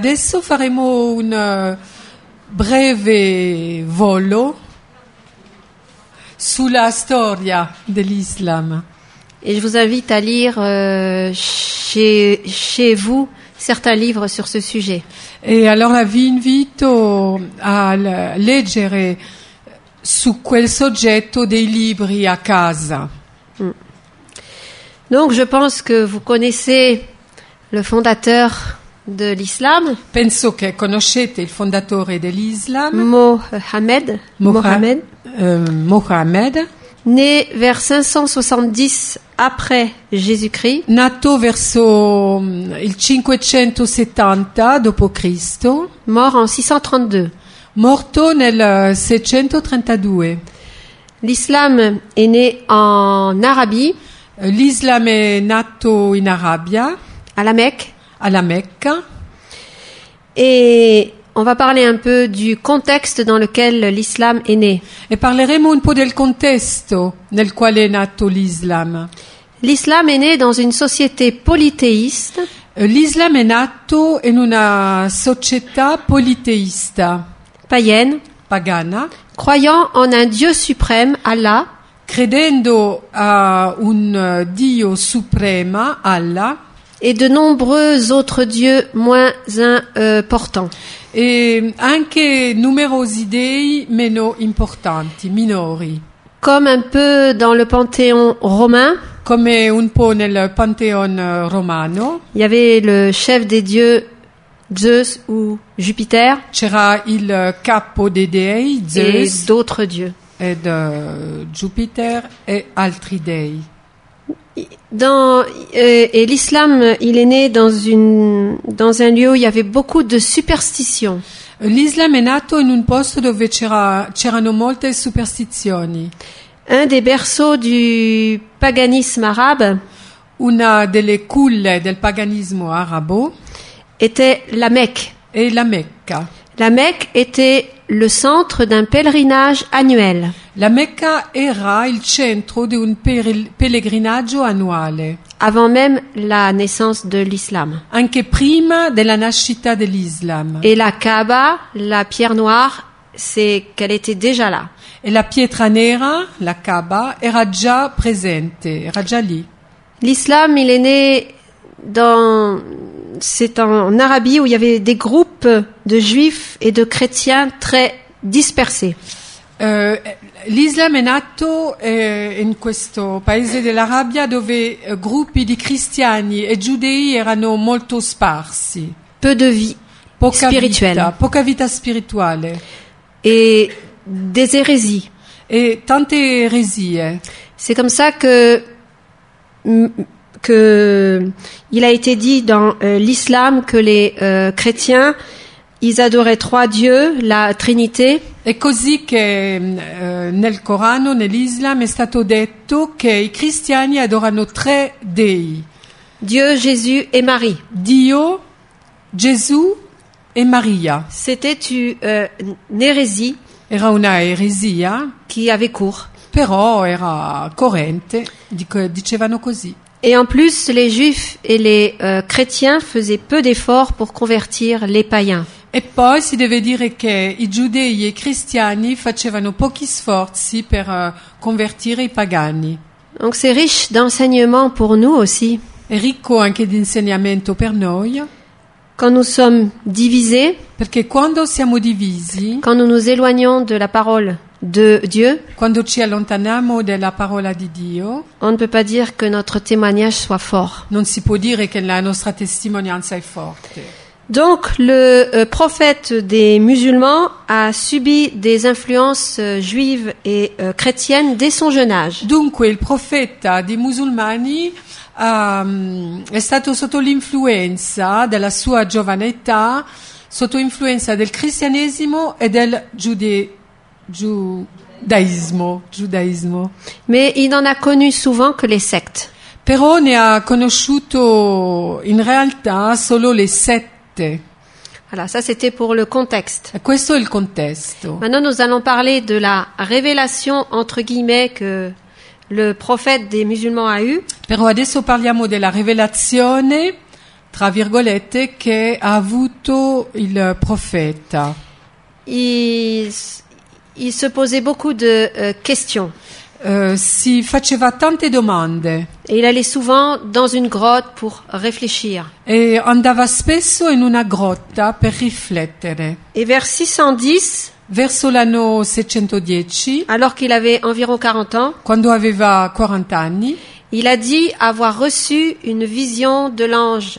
Adesso faremo un eh, breve volo sulla storia dell'Islam. Et je vous invite à lire euh, chez, chez vous certains livres sur ce sujet. E allora vi invito a l- leggere su quel soggetto dei libri a casa. Donc je pense que vous connaissez le fondateur de l'islam, Penso che conoscete il fondatore dell'Islam, Mohammed, Mohammed, eh, Mohammed, né vers 570 après Jésus-Christ, nato verso mm, il 570 d.C., mort en 632. morto nel 632. L'islam est né en Arabie, Eh, L'Islam è nato in Arabia, à la Mecque, alla Mecca, et on va parler un peu du contexte dans lequel l'islam est né. e parleremo un po' del contesto nel quale è nato l'Islam. L'islam est né dans une société polythéiste. Eh, L'Islam è nato in una società politeista, païenne, pagana, croyant en un Dieu suprême, Allah, credendo a un Dio suprema, Allah, et de nombreux autres dieux moins importants. e anche numerosi dei meno importanti, minori, Comme un peu dans le panthéon romain, come un po' nel Pantheon eh, romano. il y avait le chef des dieux Zeus ou Jupiter C'era il capo dei dei, et Zeus d'autres dieux. ed eh, Jupiter e altri dei. Dans, euh, et l'islam, il est né dans, une, dans un lieu où il y avait beaucoup de superstitions. L'Islam è nato in un posto dove c'era- c'erano molte superstizioni. Un des berceaux du paganisme arabe Una delle culle del paganismo arabo était la Mecque. è la Mecca. La Mecque était le centre d'un pèlerinage annuel. La Mecca era il centro di un pellegrinaggio annuale, avant même la naissance de l'islam. anche prima della nascita dell'Islam. Et la Kaaba, la pierre noire, c'est qu'elle était déjà là. E la pietra nera, la Kaaba, era già presente, era già lì. L'islam, il est né dans, c'est en Arabie où il y avait des groupes de juifs et de chrétiens très dispersés. Eh, L'Islam è nato eh, in questo paese dell'Arabia dove eh, gruppi di cristiani e giudei erano molto sparsi, Peu de vie poca spirituelle vita, poca vita spirituale et des hérésies. e tante eresie. C'est comme ça que, que il a été dit dans euh, l'islam que les euh, chrétiens, ils adoraient trois dieux, la Trinité, È così che eh, nel Corano, nell'Islam, è stato detto che i cristiani adorano tre dei, Dieu, Jésus et Marie. Dio, Gesù e Maria. C'était une, euh, une hérésie Era una eresia, qui avait cours. però era corrente, dic- dicevano così. Et en plus, les juifs et les euh, chrétiens faisaient peu d'efforts pour convertir les païens. E poi si deve dire che i giudei e i cristiani facevano pochi sforzi per eh, convertire i pagani. Donc c'est riche d'enseignements pour nous aussi. È ricco anche di insegnamento per noi, Quand nous sommes divisés, perché quando siamo divisi, quand nous nous éloignons de la parole de Dieu, quando ci allontaniamo dalla parola di Dio, on ne peut pas dire que notre témoignage soit fort. non si può dire che la nostra testimonianza è forte. Donc le euh, prophète des musulmans a subi des influences euh, juives et euh, chrétiennes dès son jeune âge. Dunque il profeta dei musulmani ehm, è stato sotto l'influenza della sua giovane età, sotto influenza del cristianesimo e del giude- giudaismo, giudaismo. Mais il n'en a connu souvent que les sectes. Però ne ha conosciuto in realtà solo le sette. Voilà, ça c'était pour le contexte. E questo è il contesto. Maintenant, nous allons parler de la révélation, entre guillemets, que le prophète des musulmans a eue. Però adesso parliamo della rivelazione tra virgolette, che ha avuto il profeta. Il, il se posait beaucoup de euh, questions. Eh, si faceva tante domande Et il allait souvent dans une grotte pour réfléchir. e andava spesso in una grotta per riflettere. Et vers 610, Verso l'anno 610, alors qu'il avait environ 40 ans, quando aveva 40 anni, il a dit avoir reçu une vision de l'ange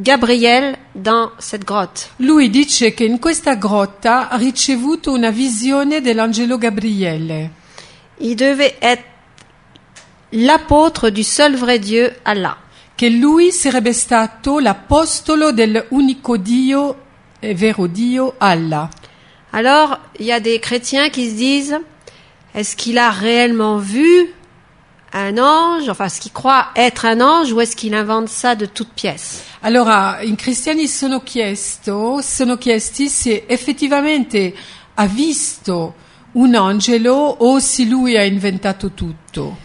Gabriel dans cette grotte. lui dice che in questa grotta ha ricevuto una visione dell'angelo Gabriele. Il devait être l'apôtre du seul vrai Dieu, Allah. che lui sarebbe stato l'apostolo dell'unico Dio e vero Dio Allah. Alors, il y a des chrétiens qui se disent, est-ce qu'il a réellement vu un ange, enfin, est-ce qu'il croit être un ange, ou est-ce qu'il invente ça de toutes pièces? Allora, i cristiani sono, chiesto, sono chiesti se effettivamente ha visto un angelo o se lui ha inventato tutto.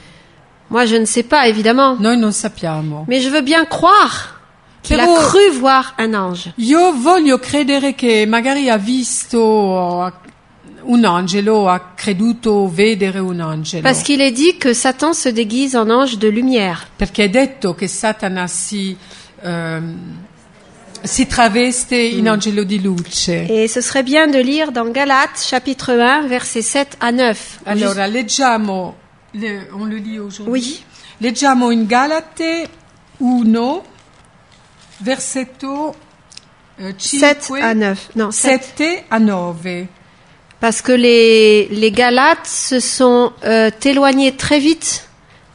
Moi, je ne sais pas, évidemment, Noi non sappiamo. mais je veux bien croire qu'il a cru voir un ange. Io voglio credere che magari ha visto un angelo, ha creduto vedere un angelo. Parce qu'il est dit que Satan se déguise en ange de lumière. Perché è detto che Satana si, ehm, si traveste in angelo di luce. Et ce serait bien de lire dans Galates, chapitre 1, versets 7 à 9. Allora, leggiamo, le- on le lit aujourd'hui. Oui. Leggiamo in Galate 1, versetto eh, 7 5, à 9. Non, 7. 7 a 9. Parce que les, les Galates se sont euh, éloignés très vite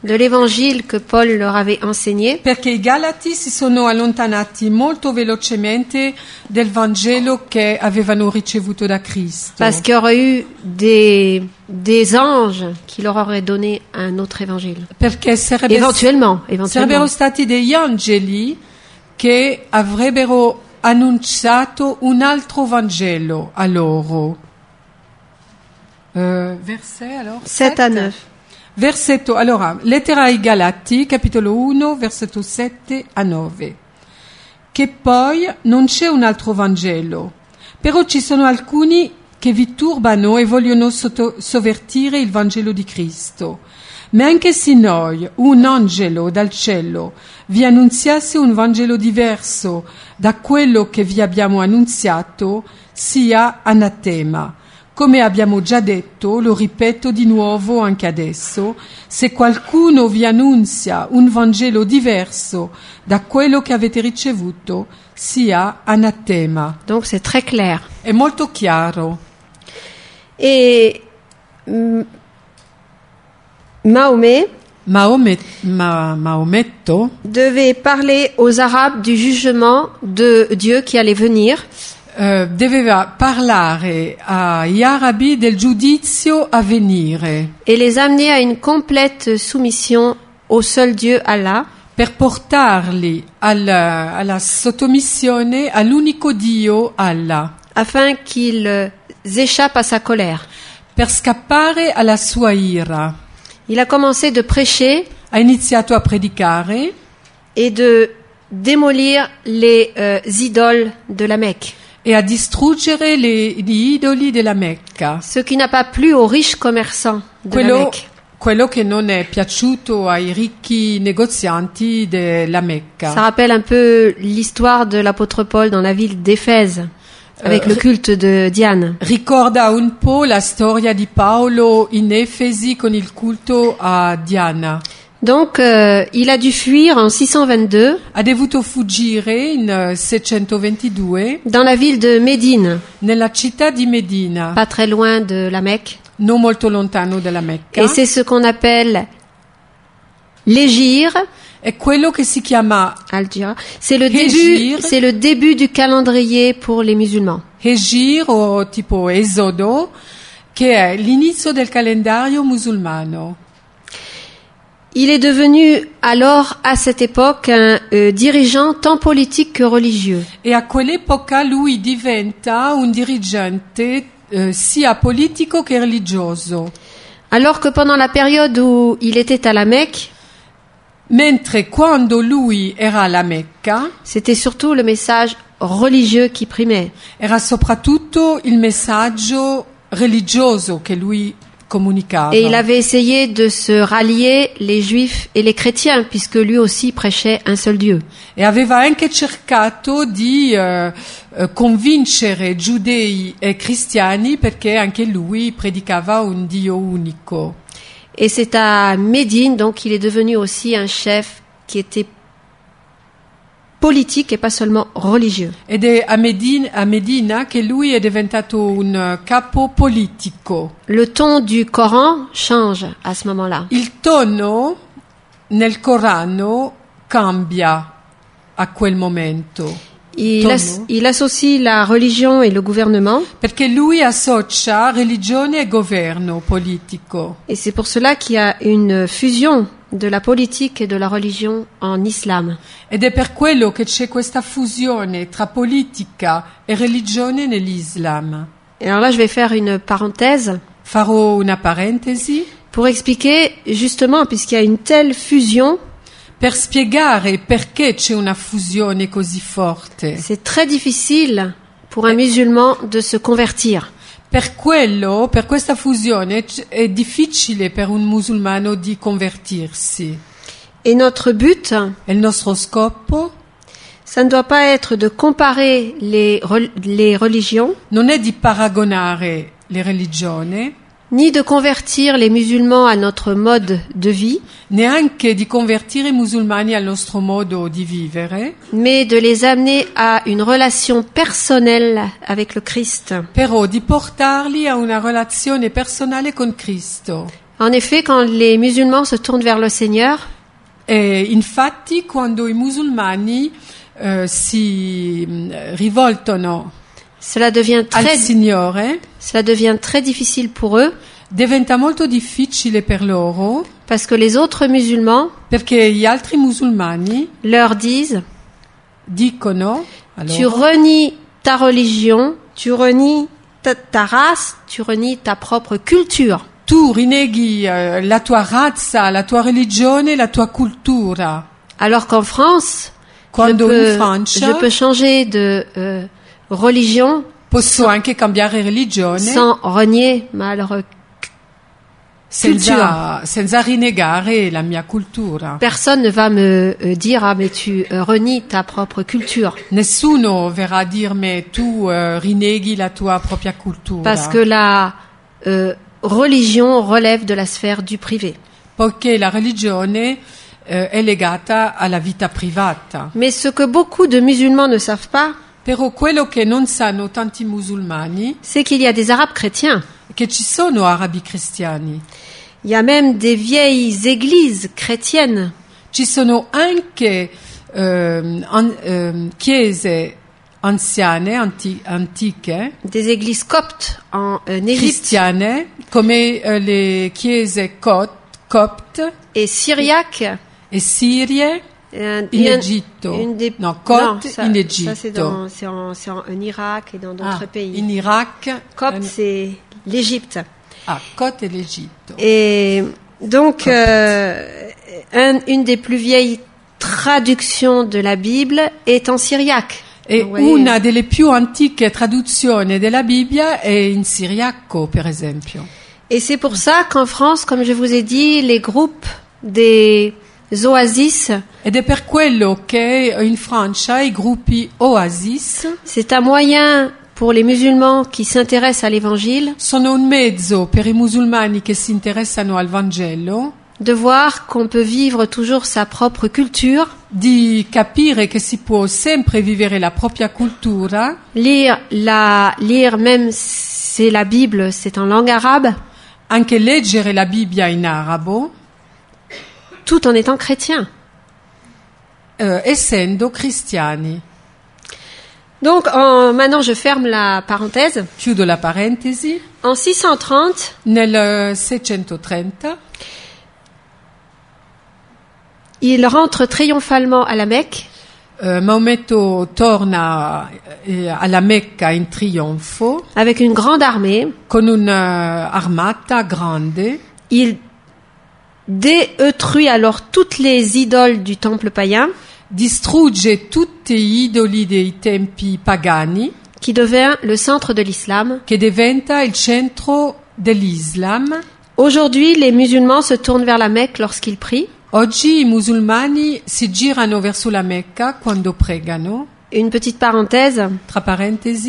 de l'évangile que Paul leur avait enseigné. Perché i Galati si sono allontanati molto velocemente del Vangelo che avevano ricevuto da Cristo. Parce qu'il y aurait eu des, des anges qui leur auraient donné un autre évangile. Perché sarebbe, Éventuellement, sarebbero éventuellement. stati degli angeli che avrebbero annunciato un altro Vangelo a loro. Eh, verset allora? 7 à 9. Versetto, allora, lettera ai Galati, capitolo 1, versetto 7 a 9. Che poi non c'è un altro Vangelo, però ci sono alcuni che vi turbano e vogliono sotto- sovvertire il Vangelo di Cristo. Ma anche se noi, un angelo dal cielo, vi annunziasse un Vangelo diverso da quello che vi abbiamo annunziato, sia anatema. Come abbiamo già detto, lo ripeto di nuovo anche adesso, se qualcuno vi annunzia un Vangelo diverso da quello che avete ricevuto, sia anatema. Donc c'est très clair. È molto chiaro. Et mm, Mahomet Mahomet, Ma- Maometto? devait parler aux Arabes du jugement de Dieu qui allait venir. Eh, doveva parlare agli arabi del giudizio a venire. Et les amener à une complète soumission au seul Dieu Allah, per portarli alla, alla sottomissione all'unico Dio Allah, afin qu'ils échappent à sa colère. per scappare alla sua ira. Il a commencé de prêcher. Ha iniziato a predicare. Et de démolir les euh, idoles de la Mecque, e a distruggere le- gli idoli della Mecca. ce qui n'a pas plu aux riches commerçants de la Quello, Mecque. quello che non è piaciuto ai ricchi negozianti della Ça Mecca. rappelle un peu l'histoire de l'apôtre Paul dans la ville d'Éphèse, avec Euh, le culte de Diane. Ricorda un po' la storia di Paolo in Efesi con il culto a Diana. Donc, euh, il a dû fuir en 622 Ha dovuto fuggire in eh, 622 dans la ville de Médine, nella città di Medina, pas très loin de la Mecque. non molto lontano dalla Mecca. Et c'est ce qu'on appelle l'égir, È quello che si chiama Al-Jira. C'est le début, c'est le début du calendrier pour les musulmans. Hegir o tipo Esodo, che è l'inizio del calendario musulmano. Il est devenu alors à cette époque un euh, dirigeant tant politique que religieux. E a quell'epoca lui diventa un dirigente eh, sia politico che religioso? Alors que pendant la période où il était à la Mecque, mentre quando lui era alla Mecca c'était surtout le message religieux qui primait. era soprattutto il messaggio religioso che lui comunicava. Et il avait essayé de se rallier les juifs et les chrétiens, puisque lui aussi prêchait un seul Dieu. E aveva anche cercato di eh, convincere giudei e cristiani perché anche lui predicava un Dio unico. Et c'est à Médine, donc, qu'il est devenu aussi un chef qui était politique et pas seulement religieux. Ed è a Medina, a Medina che lui è diventato un eh, capo politico. Le ton du Coran change à ce moment-là. Il tono nel Corano cambia a quel momento. Il, as- il associe la religion et le gouvernement, Perché lui associa religione e governo politico. et c'est pour cela qu'il y a une fusion de la politique et de la religion en islam. Ed è per quello che c'è questa fusione tra politica e religione nell'Islam. Et alors là, je vais faire une parenthèse Farò una parentesi pour expliquer justement, puisqu'il y a une telle fusion, per spiegare perché c'è una fusione così forte. c'est très difficile pour un musulman de se convertir. Per quello, per questa fusione, è difficile per un musulmano di convertirsi. Et notre but, il nostro scopo? Ça ne doit pas être de comparer les, les religions, non è di paragonare le religioni, ni de convertir les musulmans à notre mode de vie, neanche di convertire i musulmani al nostro modo di vivere, mais de les amener à une relation personnelle avec le Christ. però di portarli a una relazione personale con Cristo. En effet, quand les musulmans se tournent vers le Seigneur, E infatti quando i musulmani eh, si mh, rivoltano cela devient très, Signore, cela devient très difficile pour eux diventa molto difficile per loro parce que les autres musulmans perché gli altri musulmani leur disent dicono tu renies ta religion, tu renies ta, ta race, tu renies ta propre culture. tu rineghi eh, la tua razza, la tua religione, la tua cultura. Alors qu'en France, je Quando in peux, Francia je peux changer de euh, religion posso anche cambiare religione? sans renier ma leur- senza, senza rinnegare la mia cultura. Personne ne va me euh, dire ah mais tu euh, renies ta propre culture Nessuno verrà a dirmi tu eh, rinneghi la tua propria cultura. parce que la euh, religion relève de la sphère du privé. Poiché la religione è legata alla vita privata. Mais ce que beaucoup de musulmans ne savent pas, Però quello che non sanno tanti musulmani c'est qu'il y a des arabes chrétiens. che ci sono arabi cristiani. Il y a même des vieilles églises chrétiennes Ci sono anche ehm, an- ehm, chiese anziane, anti- antiche, des églises coptes en euh, Égypte cristiane, come eh, le chiese cot- copte et syriaques. e sirie Euh, in il y a- Egitto. une des- No, copte ça, in ça, Egitto. c'est en, en- en Irak et dans d'autres Ah, pays. in Iraq. Copte, eh, c'est l'Égypte. ah, Copte e l'Egitto. Et donc, euh, un- une des plus vieilles traductions de la Bible est en syriaque. E voyez, una delle più antiche traduzioni della Bibbia è in siriaco, per esempio. Et c'est pour ça qu'en France, comme je vous ai dit, les groupes des oasis, Ed è per quello che in Francia i gruppi Oasis c'est un moyen pour les musulmans qui s'intéressent à l'évangile sono un mezzo per i musulmani che si interessano al Vangelo de voir qu'on peut vivre toujours sa propre culture, di capire che si può sempre vivere la propria cultura, lire la, lire même c'est la Bible, c'est en langue arabe, anche leggere la Bibbia in arabo, tout en étant chrétien. eh, essendo cristiani. Donc, en- maintenant, je ferme la parenthèse. Chiudo la parentesi. En 630, Nel eh, 630 il rentre triomphalement à la Mecque eh, Maometto torna eh, alla Mecca in trionfo avec une grande armée. con un'armata grande. Il détruit alors toutes les idoles du temple païen, distrugge tutti gli idoli dei tempi pagani, qui devient le centre de l'islam. che diventa il centro dell'Islam. Aujourd'hui, les musulmans se tournent vers la Mecque lorsqu'ils prient. Oggi i musulmani si girano verso la Mecca quando pregano, Une petite parenthèse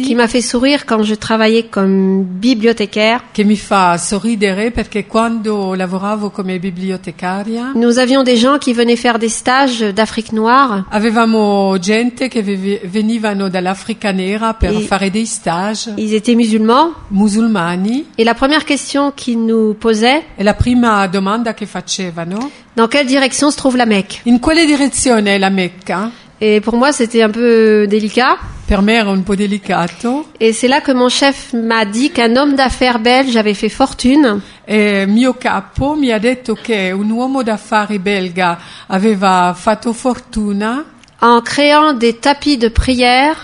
qui m'a fait sourire quand je travaillais comme bibliothécaire. che mi fa sorridere perché quando lavoravo come bibliotecaria Nous avions des gens qui venaient faire des stages d'Afrique noire avevamo gente che ve- venivano dall'Africa nera per fare dei stage Ils étaient musulmans. musulmani Et la première question qu'ils nous posaient, e la prima domanda che facevano dans quelle direction se trouve la Mecque? in quale direzione è la Mecca? Et pour moi, c'était un peu délicat. Per me era un po' delicato Et c'est là que mon chef m'a dit qu'un homme d'affaires belge avait fait fortune e mio capo mi ha detto che un uomo d'affari belga aveva fatto fortuna en créant des tapis de prière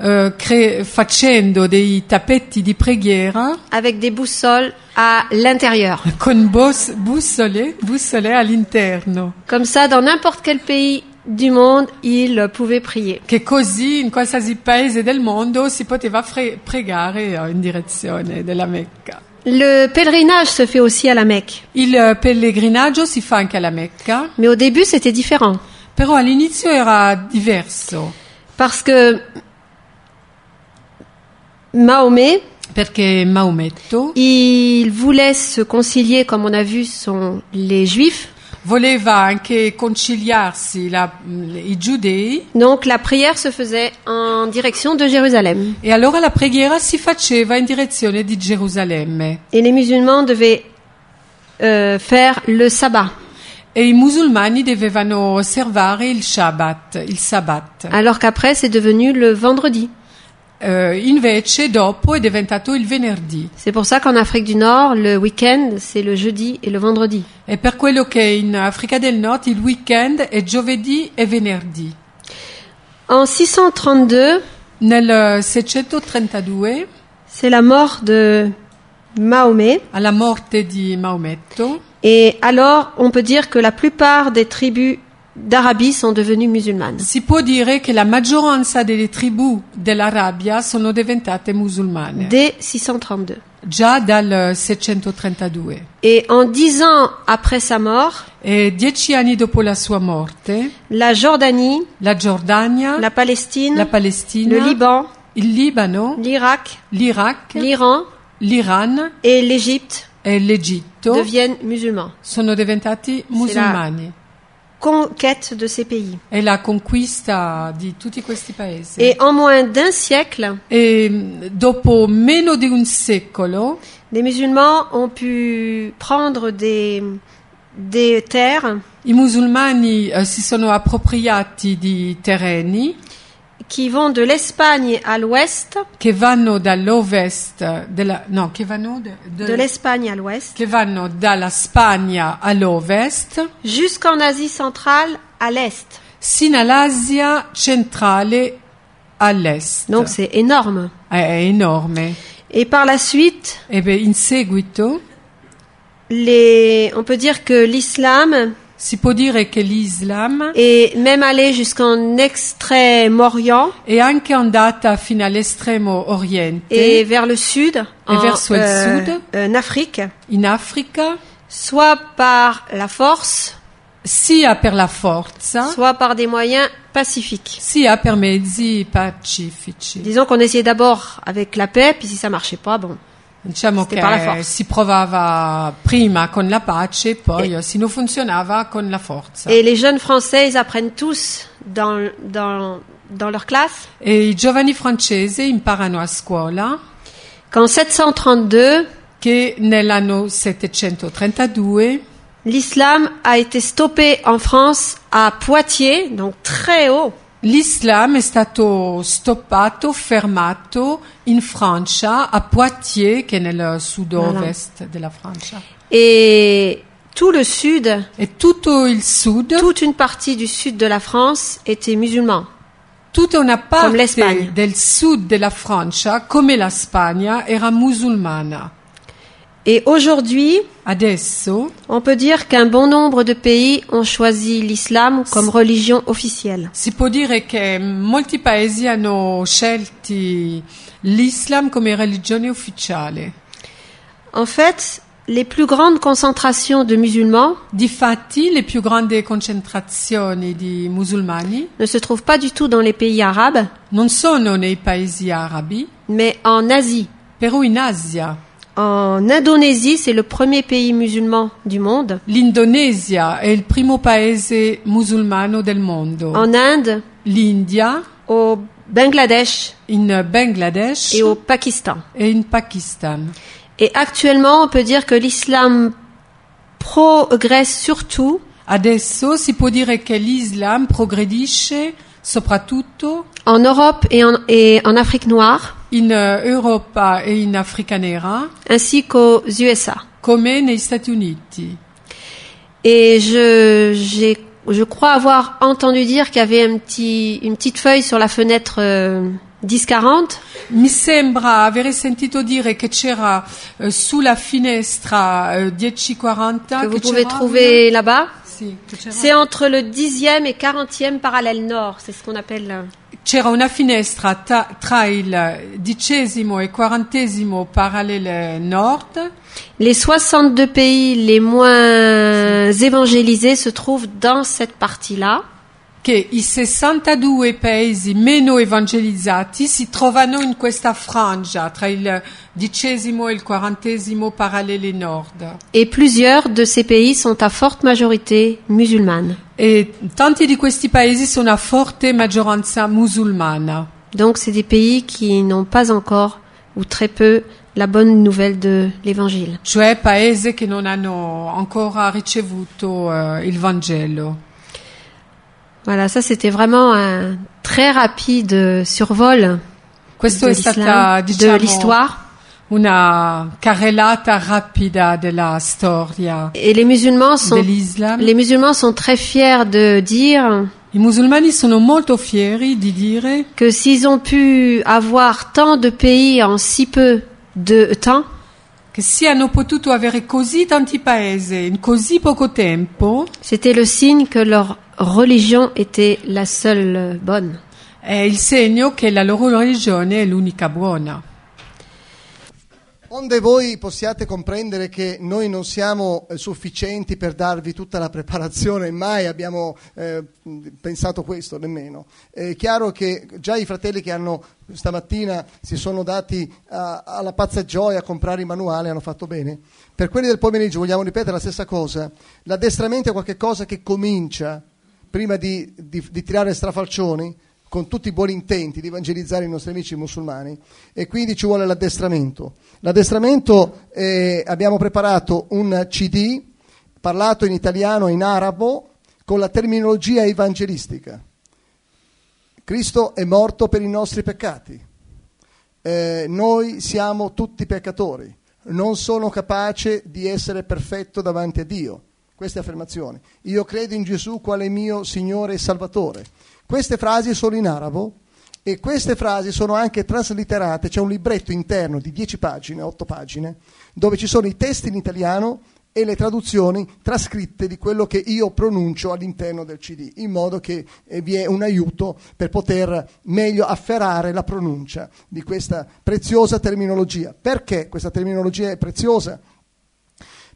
eh, cre- facendo dei tappeti di preghiera avec des boussoles à l'intérieur. con bos- bussole, bussole all'interno, Comme ça, dans n'importe quel pays du monde, il pouvait prier. che così in qualsiasi paese del mondo si poteva pregare eh, in direzione della Mecca. Le pèlerinage se fait aussi à la Mecque. Il eh, pellegrinaggio si fa anche alla Mecca, Mais au début, c'était différent. però all'inizio era diverso, Parce que Mahomet, perché Maometto il voulait se concilier, comme on a vu, sont les juifs. Voleva anche conciliarsi la- i giudei? Donc la prière se faisait en direction de Jérusalem. e allora la preghiera si faceva in direzione di Gerusalemme Et les musulmans devaient euh, faire le sabbat. e i musulmani dovevano osservare il Shabbat, il Sabbat. Alors qu'après, c'est devenu le vendredi. Eh, invece dopo è diventato il venerdì. C'est pour ça qu'en Afrique du Nord, le week-end, c'est le jeudi et le vendredi. È per quello che in Africa del Nord il weekend è giovedì e venerdì. En 632, Nel 632, c'est la mort de Mahomet. alla morte di Maometto, Et alors, on peut dire que la plupart des tribus d'Arabie sont devenues musulmanes. si può dire che la maggioranza delle tribù dell'Arabia sono diventate musulmane. Dès 632. già dal 632. Et en dix ans après sa mort, E dieci anni dopo la sua morte, la Jordanie, la Giordania, la Palestine, la Palestina, le Liban, il Libano, l'Irak, l'Iraq, l'Iran l'Iran et l'Égypte e l'Egitto deviennent musulmans. sono diventati musulmani. Conquête de ces pays. È la conquista di tutti questi paesi. Et en moins d'un siècle, E mh, dopo meno di un secolo, les musulmans ont pu prendre des, des terres i musulmani eh, si sono appropriati di terreni qui vont de l'Espagne à l'ouest, che vanno dall'ovest della, no, che vanno, de- de- de l'Espagne à l'ouest, che vanno dalla Spagna all'ovest jusqu'en Asie centrale à l'est. sino all'Asia centrale all'est. Donc c'est énorme. è, è enorme. Et par la suite, E beh, in seguito les, on peut dire que l'islam si può dire che l'Islam est même allé jusqu'en Extrême-Orient è anche andata fino all'estremo oriente, et vers le sud, en, verso il sud. en Afrique, in Africa, soit par la force, sia per la forza, soit par des moyens pacifiques. sia per mezzi pacifici. Disons qu'on essayait d'abord avec la paix, puis si ça marchait pas, bon. Diciamo che si provava prima con la pace, poi se non funzionava con la forza. Et les jeunes Français, ils apprennent tous dans, dans, dans leur classe? E i giovani francesi imparano a scuola qu'en 732, che nell'anno 732 l'islam a été stoppé en France à Poitiers, donc très haut. l'Islam è stato stoppato, fermato in Francia, a Poitiers, che è nel sud-ovest della Francia. Et tout le sud, E tutto il sud, toute une partie du sud de la France était musulman. tutta una parte del sud della Francia, come la Spagna, era musulmana. Et aujourd'hui, Adesso on peut dire qu'un bon nombre de pays ont choisi l'islam comme religion officielle. si può dire che molti paesi hanno scelti l'Islam come religione ufficiale. En fait, les plus grandes concentrations de musulmans Difatti, concentrazioni di musulmani ne se trouvent pas du tout dans les pays arabes, non sono nei paesi arabi, mais en Asie. in Asia. En Indonésie, c'est le premier pays musulman du monde. L'Indonesia è il primo paese musulmano del mondo. En Inde, L'India, au Bangladesh in Bangladesh et au Pakistan. e in Pakistan. Et actuellement, on peut dire que l'islam progresse surtout Adesso si può dire che l'Islam progredisce soprattutto en Europe et en, et en Afrique noire, in eh, Europa e in Africa Nera, ainsi qu'aux USA. come negli Stati Uniti. Et je, je crois avoir entendu dire qu'il y avait un petit, une petite feuille sur la fenêtre euh, 1040 Mi sembra avere sentito dire che c'era eh, sulla finestra eh, 1040 que vous pouvez trouver là-bas. c'era- C'est entre le 10e et 40e parallèle nord, c'est ce qu'on appelle. C'era una finestra ta- tra il dicesimo e quarantesimo parallele nord. Les 62 pays les moins évangélisés se trouvent dans cette partie-là. Che i 62 paesi meno evangelizzati si trovano in questa frangia tra il dicesimo e il quarantesimo parallele nord. Et plusieurs de ces pays sont à forte majorité musulmane. E tanti di questi paesi sono a forte maggioranza musulmana. Donc c'est des pays qui n'ont pas encore ou très peu la bonne nouvelle de l'évangile. cioè paesi che non hanno ancora ricevuto eh, il Vangelo. Voilà, ça c'était vraiment un très rapide survol Questo de de diciamo, l'histoire. una carrellata rapida della storia Et les musulmans sont les musulmans sont très fiers de dire I musulmani sono molto fieri di dire que s'ils ont pu avoir tant de pays en si peu de temps, che siano potuto avere così tanti paesi in così poco tempo c'était le signe que leur religion était la seule bonne. è il segno che la loro religione è l'unica buona. Onde voi possiate comprendere che noi non siamo eh, sufficienti per darvi tutta la preparazione, mai abbiamo eh, pensato questo nemmeno. È chiaro che già i fratelli che hanno stamattina si sono dati a- alla pazza gioia a comprare i manuali hanno fatto bene. Per quelli del pomeriggio vogliamo ripetere la stessa cosa. L'addestramento è qualcosa che comincia prima di, di- di tirare strafalcioni con tutti i buoni intenti di evangelizzare i nostri amici musulmani e quindi ci vuole l'addestramento. L'addestramento eh, abbiamo preparato un CD parlato in italiano e in arabo con la terminologia evangelistica. Cristo è morto per i nostri peccati. Eh, noi siamo tutti peccatori. Non sono capace di essere perfetto davanti a Dio. Queste affermazioni. Io credo in Gesù quale mio Signore e Salvatore. Queste frasi sono in arabo e queste frasi sono anche traslitterate. C'è un libretto interno di 10 pagine, 8 pagine, dove ci sono i testi in italiano e le traduzioni trascritte di quello che io pronuncio all'interno del CD, in modo che eh, vi è un aiuto per poter meglio afferrare la pronuncia di questa preziosa terminologia. Perché questa terminologia è preziosa?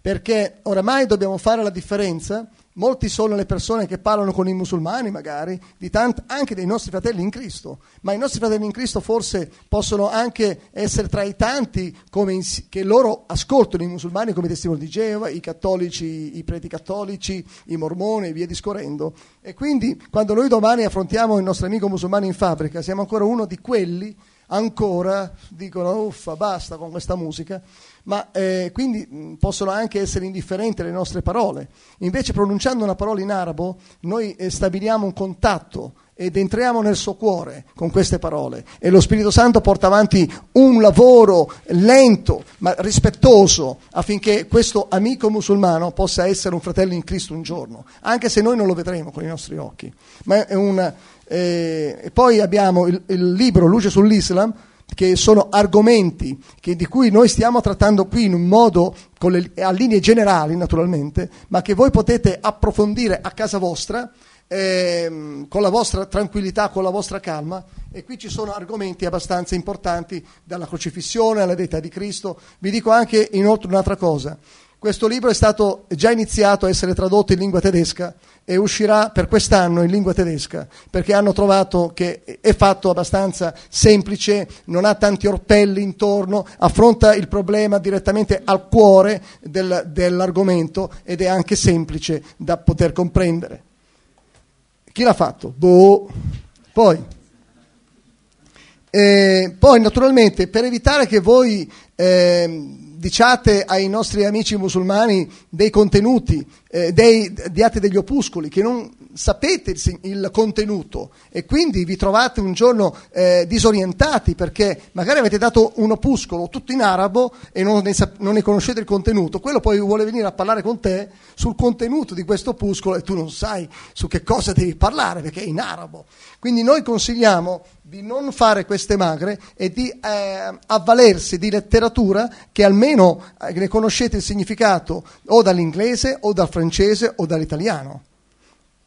Perché oramai dobbiamo fare la differenza. Molti sono le persone che parlano con i musulmani, magari, di tant- anche dei nostri fratelli in Cristo, ma i nostri fratelli in Cristo forse possono anche essere tra i tanti ins- che loro ascoltano i musulmani come testimoni di Geova, i cattolici, i preti cattolici, i mormoni e via discorrendo. E quindi quando noi domani affrontiamo il nostro amico musulmano in fabbrica, siamo ancora uno di quelli ancora dicono uffa basta con questa musica. Ma eh, quindi mh, possono anche essere indifferenti le nostre parole. Invece pronunciando una parola in arabo noi eh, stabiliamo un contatto ed entriamo nel suo cuore con queste parole. E lo Spirito Santo porta avanti un lavoro lento ma rispettoso affinché questo amico musulmano possa essere un fratello in Cristo un giorno anche se noi non lo vedremo con i nostri occhi. Ma è una eh, e poi abbiamo il, il libro Luce sull'Islam, che sono argomenti che, di cui noi stiamo trattando qui in un modo, le, a linee generali naturalmente, ma che voi potete approfondire a casa vostra eh, con la vostra tranquillità, con la vostra calma. E qui ci sono argomenti abbastanza importanti, dalla crocifissione alla deità di Cristo. Vi dico anche inoltre un'altra cosa. Questo libro è stato già iniziato a essere tradotto in lingua tedesca e uscirà per quest'anno in lingua tedesca, perché hanno trovato che è fatto abbastanza semplice, non ha tanti orpelli intorno, affronta il problema direttamente al cuore del, dell'argomento ed è anche semplice da poter comprendere. Chi l'ha fatto? Boh. Poi, eh, poi naturalmente, per evitare che voi eh, diciate ai nostri amici musulmani dei contenuti, eh, dei, diate degli opuscoli, che non sapete il, il, contenuto e quindi vi trovate un giorno eh, disorientati perché magari avete dato un opuscolo tutto in arabo e non ne, non ne, conoscete il contenuto, quello poi vuole venire a parlare con te sul contenuto di questo opuscolo e tu non sai su che cosa devi parlare perché è in arabo. Quindi noi consigliamo di non fare queste magre e di eh, avvalersi di letteratura che almeno eh, ne conoscete il significato o dall'inglese o dal francese o dall'italiano.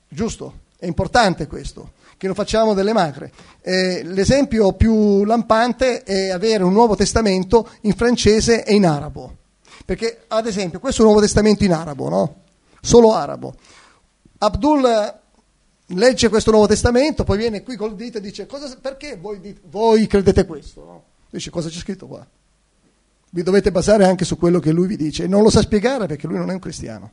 Giusto? È importante questo, che non facciamo delle magre. Eh, l'esempio più lampante è avere un Nuovo Testamento in francese e in arabo. Perché, ad esempio, questo è un Nuovo Testamento in arabo, no? Solo arabo. Abdul legge questo Nuovo Testamento, poi viene qui col dito e dice cosa, perché voi, voi credete questo? No? Dice cosa c'è scritto qua? Vi dovete basare anche su quello che lui vi dice e non lo sa spiegare perché lui non è un cristiano.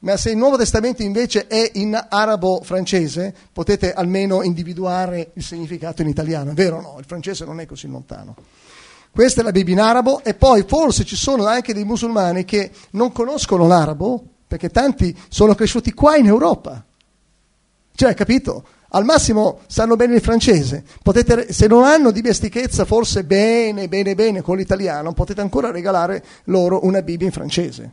Ma se il Nuovo Testamento invece è in arabo francese, potete almeno individuare il significato in italiano, è vero o no? Il francese non è così lontano. Questa è la Bibbia in arabo e poi forse ci sono anche dei musulmani che non conoscono l'arabo, perché tanti sono cresciuti qua in Europa cioè, capito? Al massimo sanno bene il francese, potete, se non hanno dimestichezza forse bene, bene, bene con l'italiano, potete ancora regalare loro una Bibbia in francese.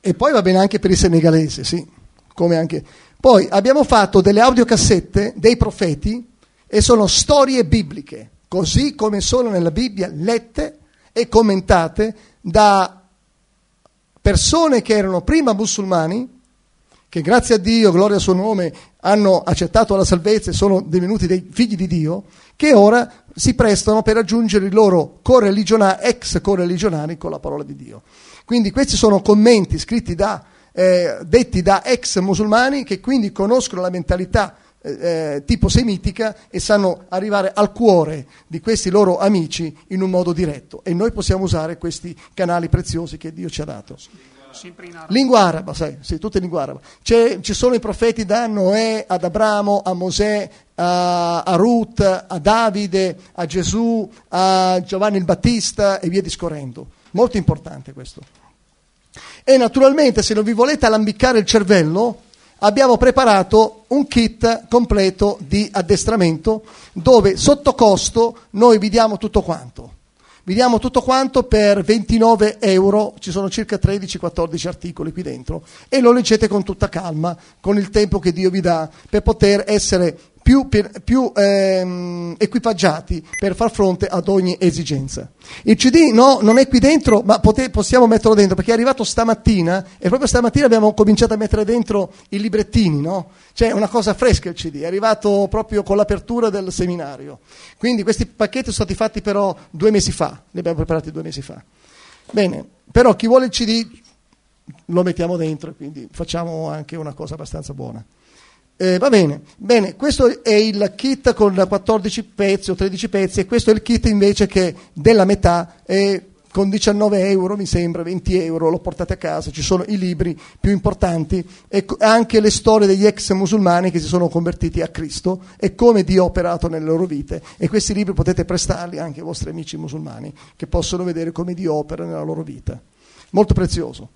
E poi va bene anche per i senegalesi, sì, come anche... Poi abbiamo fatto delle audiocassette dei profeti e sono storie bibliche, così come sono nella Bibbia, lette e commentate da persone che erano prima musulmani che grazie a Dio, gloria al suo nome, hanno accettato la salvezza e sono divenuti dei figli di Dio, che ora si prestano per aggiungere i loro ex correligionari con la parola di Dio. Quindi questi sono commenti scritti da, eh, detti da ex musulmani che quindi conoscono la mentalità eh, eh, tipo semitica e sanno arrivare al cuore di questi loro amici in un modo diretto. E noi possiamo usare questi canali preziosi che Dio ci ha dato. Lingua araba, sai, sì, tutte in lingua araba. C'è, ci sono i profeti da Noè, ad Abramo, a Mosè, a, a Ruth, a Davide, a Gesù, a Giovanni il Battista e via discorrendo. Molto importante questo. E naturalmente, se non vi volete alambiccare il cervello, abbiamo preparato un kit completo di addestramento dove sotto costo noi vi diamo tutto quanto. Vi diamo tutto quanto per 29 euro, ci sono circa 13-14 articoli qui dentro e lo leggete con tutta calma, con il tempo che Dio vi dà per poter essere più, più ehm, equipaggiati per far fronte ad ogni esigenza. Il CD no, non è qui dentro, ma pote, possiamo metterlo dentro perché è arrivato stamattina e proprio stamattina abbiamo cominciato a mettere dentro i librettini, no? Cioè una cosa fresca il CD, è arrivato proprio con l'apertura del seminario. Quindi questi pacchetti sono stati fatti però due mesi fa, li abbiamo preparati due mesi fa. Bene, però chi vuole il CD lo mettiamo dentro quindi facciamo anche una cosa abbastanza buona. Eh, va bene, bene, questo è il kit con 14 pezzi o 13 pezzi e questo è il kit invece che della metà è con 19 euro, mi sembra, 20 euro, lo portate a casa, ci sono i libri più importanti e anche le storie degli ex musulmani che si sono convertiti a Cristo e come Dio ha operato nelle loro vite e questi libri potete prestarli anche ai vostri amici musulmani che possono vedere come Dio opera nella loro vita. Molto prezioso.